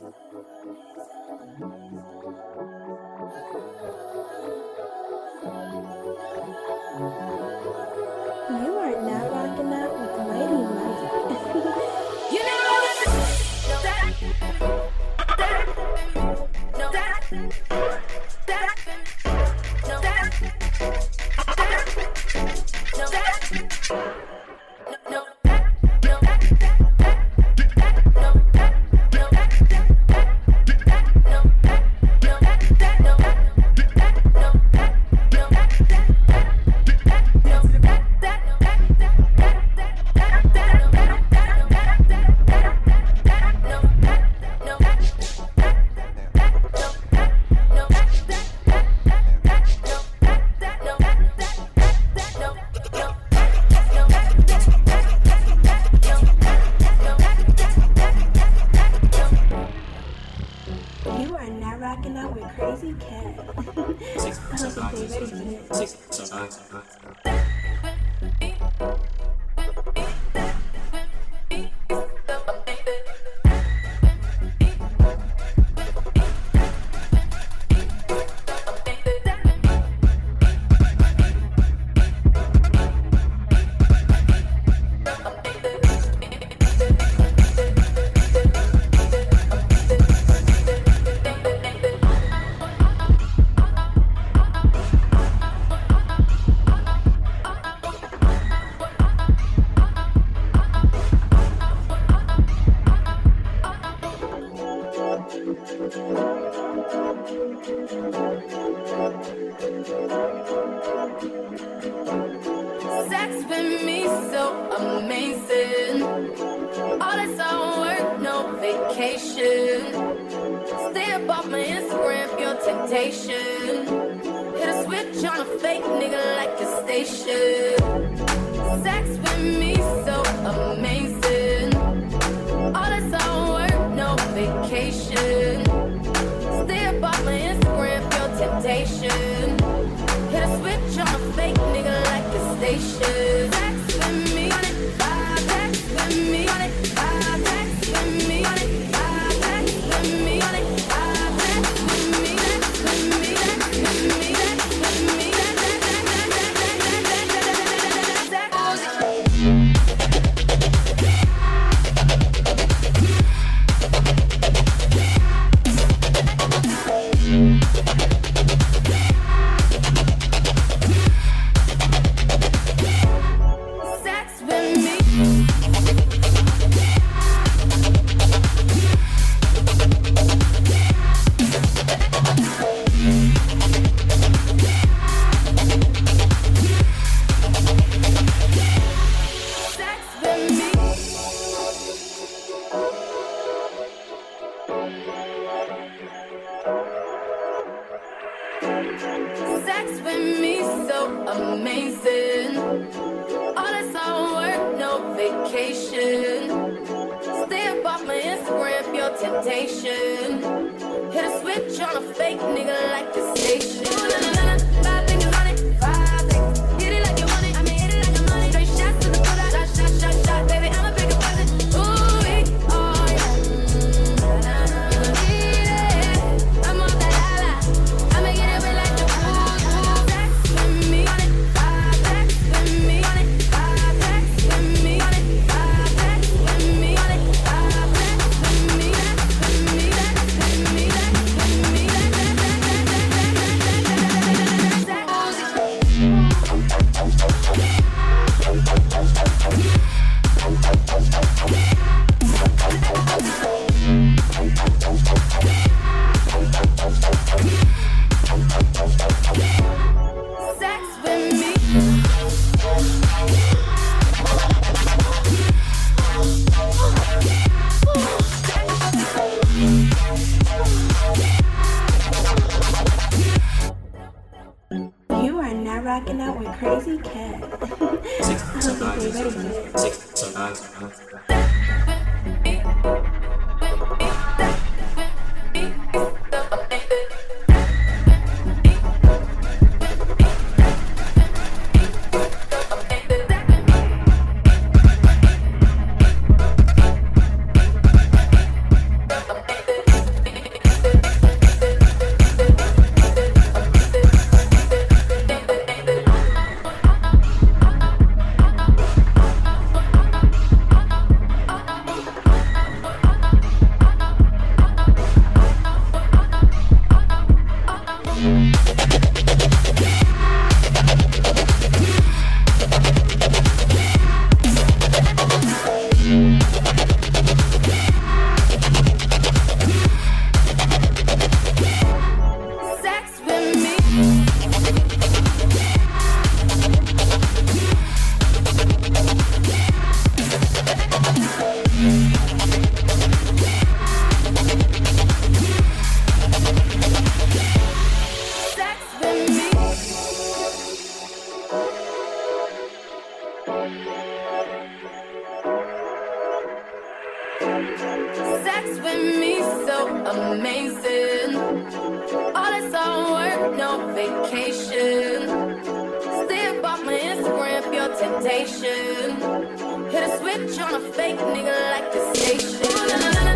thank six, seven, six, seven. sex with me so amazing. All this all work, no vacation. Stay up off my Instagram, your temptation. Hit a switch on a fake nigga like a station. Sex with me so amazing. All this all work, no vacation. Sex with me so amazing. All work, no vacation. Stay above my Instagram, temptation. Hit a switch on a fake nigga like rocking out with Crazy Cat. Six, sometimes. Sex with me, so amazing. All this all work, no vacation. Stay above my Instagram, your temptation. Hit a switch on a fake nigga like the station.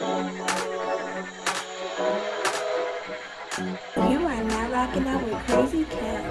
You are not rocking out with Crazy Cat.